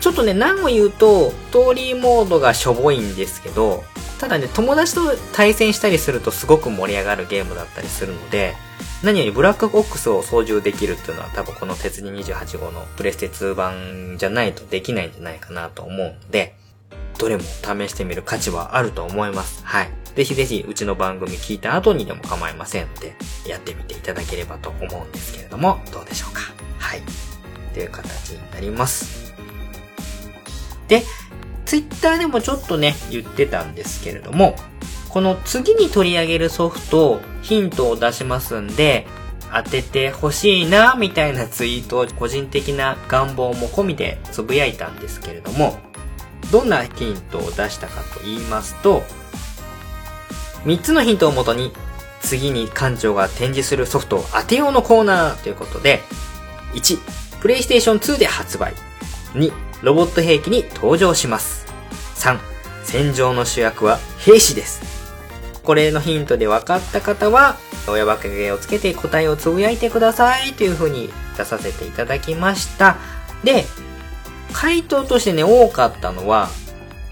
S1: ちょっとね、何を言うと、ストーリーモードがしょぼいんですけど、ただね、友達と対戦したりするとすごく盛り上がるゲームだったりするので、何よりブラックボックスを操縦できるっていうのは多分この鉄人28号のプレステ2版じゃないとできないんじゃないかなと思うので、どれも試してみる価値はあると思います。はい。ぜひぜひうちの番組聞いた後にでも構いませんので、やってみていただければと思うんですけれども、どうでしょうか。はい。という形になります。で、ツイッターでもちょっとね、言ってたんですけれども、この次に取り上げるソフト、ヒントを出しますんで、当ててほしいな、みたいなツイートを個人的な願望も込みでつぶやいたんですけれども、どんなヒントを出したかと言いますと、3つのヒントをもとに、次に館長が展示するソフトを当てようのコーナーということで、1、プレイステーション2で発売。2、ロボット兵器に登場します。3、戦場の主役は兵士です。これのヒントで分かった方は、親バカゲをつけて答えをつぶやいてくださいという風に出させていただきました。で、回答としてね、多かったのは、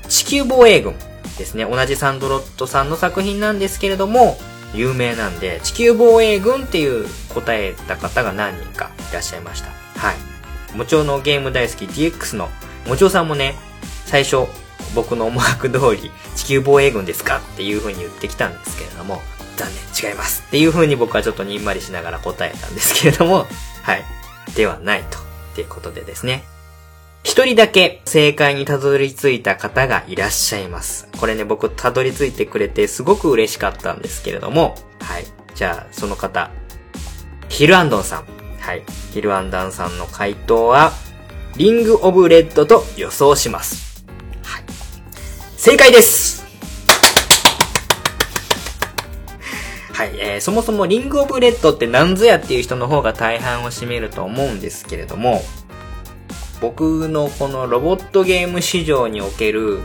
S1: 地球防衛軍ですね。同じサンドロットさんの作品なんですけれども、有名なんで、地球防衛軍っていう答えた方が何人かいらっしゃいました。はい。もちろんのゲーム大好き DX のもちろさんもね、最初僕の思惑通り地球防衛軍ですかっていう風に言ってきたんですけれども、残念、違いますっていう風に僕はちょっとにんまりしながら答えたんですけれども、はい。ではないと。っていうことでですね。一人だけ正解にたどり着いた方がいらっしゃいます。これね、僕たどり着いてくれてすごく嬉しかったんですけれども、はい。じゃあ、その方、ヒルアンドンさん。はい。ヒルアンドンさんの回答は、リングオブレッドと予想します。はい。正解ですはい、えー、そもそもリングオブレッドって何ぞやっていう人の方が大半を占めると思うんですけれども、僕のこのロボットゲーム市場における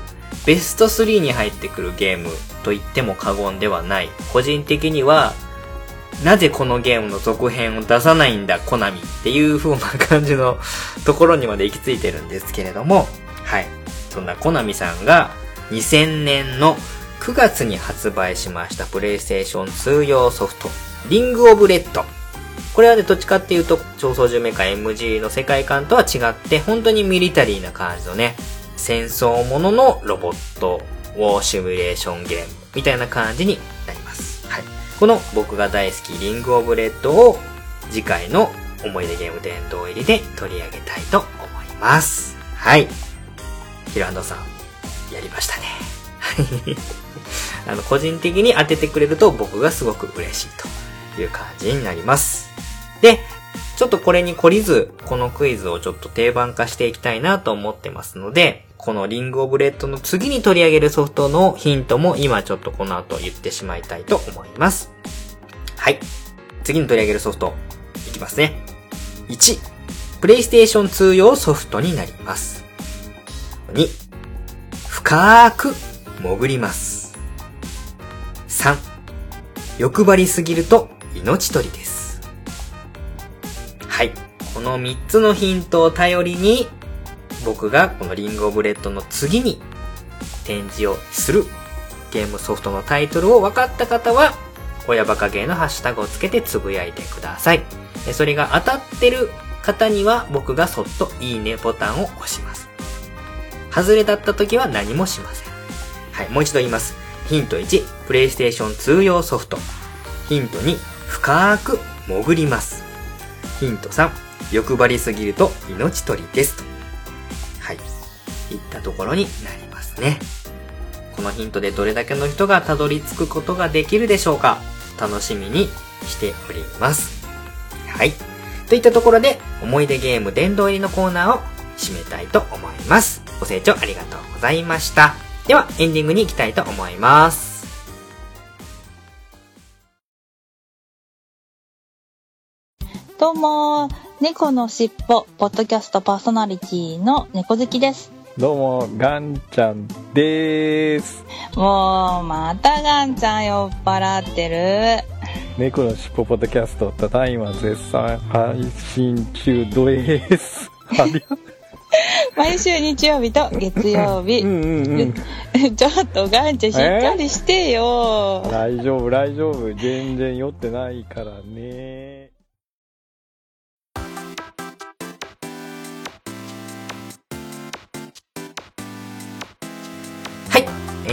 S1: ベスト3に入ってくるゲームと言っても過言ではない。個人的には、なぜこのゲームの続編を出さないんだ、コナミっていう風な感じのところにまで行き着いてるんですけれども、はい。そんなコナミさんが2000年の9月に発売しましたプレイステーション2用ソフト、リングオブレッドこれはね、どっちかっていうと、超操縦メカ MG の世界観とは違って、本当にミリタリーな感じのね、戦争もののロボットをシミュレーションゲームみたいな感じになります。はい。この僕が大好きリングオブレッドを次回の思い出ゲーム殿堂入りで取り上げたいと思います。はい。ヒルアンドンさん、やりましたね。[LAUGHS] あの、個人的に当ててくれると僕がすごく嬉しいという感じになります。で、ちょっとこれに懲りず、このクイズをちょっと定番化していきたいなと思ってますので、このリングオブレッドの次に取り上げるソフトのヒントも今ちょっとこの後言ってしまいたいと思います。はい。次に取り上げるソフト、いきますね。1、プレイステーション2用ソフトになります。2、深く潜ります。3、欲張りすぎると命取りです。はい。この3つのヒントを頼りに、僕がこのリングオブレッドの次に展示をするゲームソフトのタイトルを分かった方は、親バカゲーのハッシュタグをつけてつぶやいてください。それが当たってる方には僕がそっといいねボタンを押します。外れだった時は何もしません。はい、もう一度言います。ヒント1、プレイステーション2用ソフト。ヒント2、深く潜ります。ヒント3、欲張りすぎると命取りですと。はい。いったところになりますね。このヒントでどれだけの人がたどり着くことができるでしょうか楽しみにしております。はい。といったところで、思い出ゲーム殿堂入りのコーナーを締めたいと思います。ご清聴ありがとうございました。では、エンディングに行きたいと思います。
S2: どうも、猫のしっぽ、ポッドキャストパーソナリティの猫好きです。
S3: どうも、ガンちゃんです。
S2: もう、またガンちゃん酔っ払ってる。
S3: 猫のしっぽポッドキャスト、ただいま絶賛配信中です。[LAUGHS]
S2: 毎週日曜日と月曜日。うんちょっとガンちゃんしっかりしてよ。
S3: 大丈夫、大丈夫。全然酔ってないからね。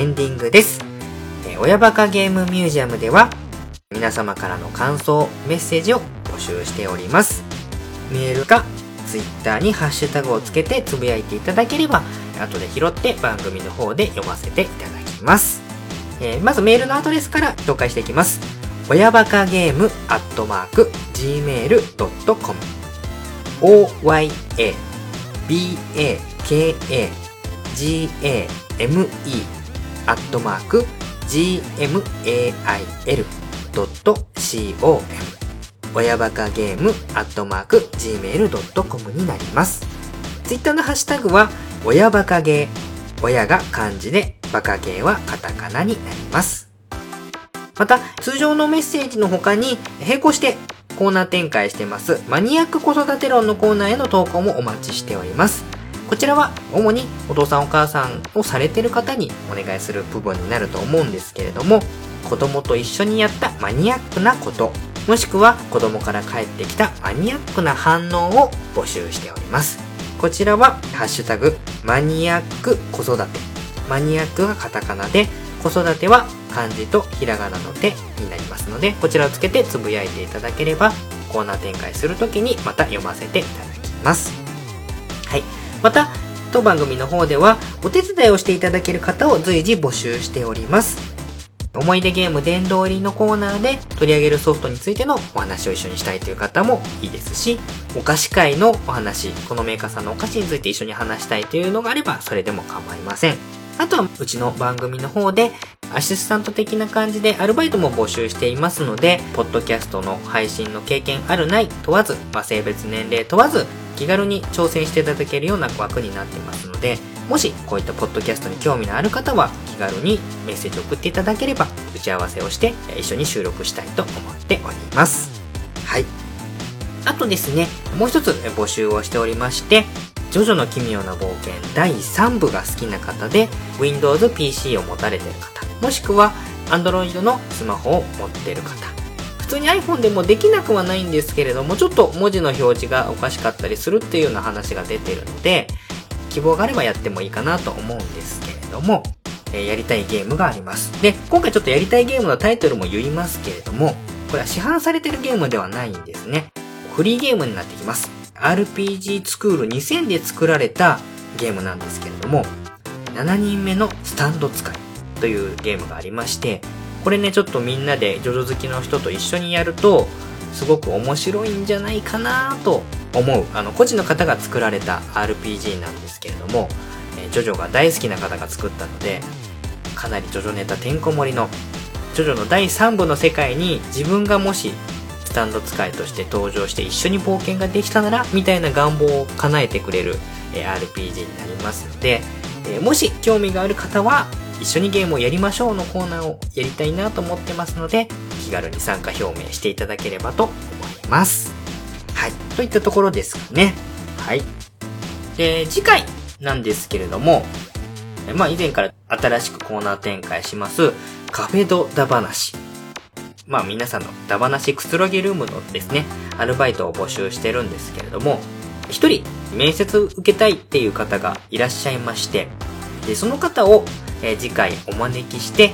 S1: エンディングです。え親バカゲームミュージアムでは、皆様からの感想、メッセージを募集しております。メールか、ツイッターにハッシュタグをつけてつぶやいていただければ、後で拾って番組の方で読ませていただきます。えー、まずメールのアドレスから紹介していきます。親バカゲームアットマーク gmail.com oya baka game アットマーク gmail.com 親バカゲームアットマーク gmail.com になります。ツイッターのハッシュタグは親バカゲー。親が漢字でバカゲーはカタカナになります。また、通常のメッセージの他に並行してコーナー展開してますマニアック子育て論のコーナーへの投稿もお待ちしております。こちらは主にお父さんお母さんをされてる方にお願いする部分になると思うんですけれども、子供と一緒にやったマニアックなこと、もしくは子供から帰ってきたマニアックな反応を募集しております。こちらは、ハッシュタグ、マニアック子育て。マニアックがカタカナで、子育ては漢字とひらがなの手になりますので、こちらをつけてつぶやいていただければ、コーナー展開するときにまた読ませていただきます。はい。また、当番組の方では、お手伝いをしていただける方を随時募集しております。思い出ゲーム殿堂入りのコーナーで取り上げるソフトについてのお話を一緒にしたいという方もいいですし、お菓子会のお話、このメーカーさんのお菓子について一緒に話したいというのがあれば、それでも構いません。あとは、うちの番組の方で、アシスタント的な感じでアルバイトも募集していますので、ポッドキャストの配信の経験あるない問わず、まあ、性別年齢問わず、気軽に挑戦していただけるような枠になってますので、もしこういったポッドキャストに興味のある方は気軽にメッセージを送っていただければ打ち合わせをして一緒に収録したいと思っております。はい。あとですね、もう一つ募集をしておりまして、ジョジョの奇妙な冒険第3部が好きな方で Windows PC を持たれている方、もしくは Android のスマホを持っている方、通に iPhone でもできなくはないんですけれども、ちょっと文字の表示がおかしかったりするっていうような話が出てるので、希望があればやってもいいかなと思うんですけれども、え、やりたいゲームがあります。で、今回ちょっとやりたいゲームのタイトルも言いますけれども、これは市販されてるゲームではないんですね。フリーゲームになってきます。RPG スクール2000で作られたゲームなんですけれども、7人目のスタンド使いというゲームがありまして、これね、ちょっとみんなでジョジョ好きの人と一緒にやると、すごく面白いんじゃないかなと思う、あの、個人の方が作られた RPG なんですけれども、えー、ジョジョが大好きな方が作ったので、かなりジョジョネタてんこ盛りの、ジョジョの第3部の世界に自分がもしスタンド使いとして登場して一緒に冒険ができたなら、みたいな願望を叶えてくれる、えー、RPG になりますので、えー、もし興味がある方は、一緒にゲームをやりましょうのコーナーをやりたいなと思ってますので、気軽に参加表明していただければと思います。はい。といったところですかね。はい。で、次回なんですけれども、まあ以前から新しくコーナー展開します、カフェドダ話。まあ皆さんのダ話くつろぎルームのですね、アルバイトを募集してるんですけれども、一人面接受けたいっていう方がいらっしゃいまして、で、その方を、え、次回お招きして、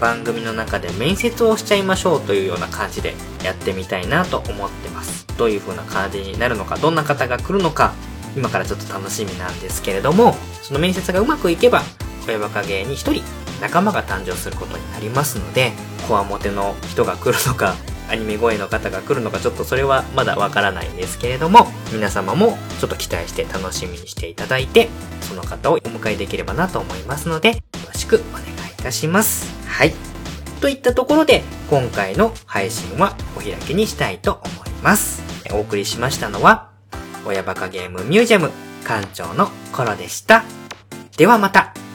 S1: 番組の中で面接をしちゃいましょうというような感じでやってみたいなと思ってます。どういう風な感じになるのか、どんな方が来るのか、今からちょっと楽しみなんですけれども、その面接がうまくいけば、親バカ芸に一人仲間が誕生することになりますので、こわもての人が来るのか、アニメ声の方が来るのかちょっとそれはまだわからないんですけれども、皆様もちょっと期待して楽しみにしていただいて、その方をお迎えできればなと思いますので、よろしくお願いいたします。はい。といったところで、今回の配信はお開きにしたいと思います。お送りしましたのは、親バカゲームミュージアム館長のコロでした。ではまた。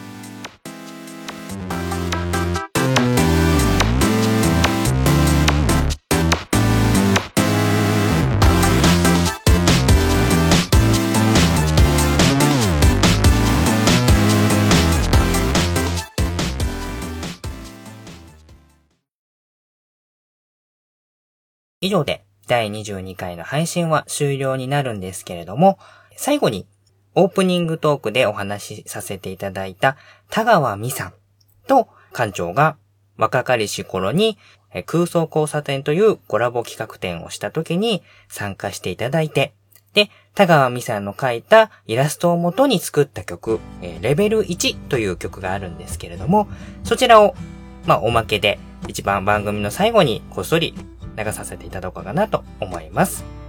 S1: 以上で第22回の配信は終了になるんですけれども、最後にオープニングトークでお話しさせていただいた田川美さんと館長が若かりし頃に空想交差点というコラボ企画展をした時に参加していただいて、で、田川美さんの描いたイラストをもとに作った曲、レベル1という曲があるんですけれども、そちらを、まあ、おまけで一番番組の最後にこっそり流させていただこうかなと思います。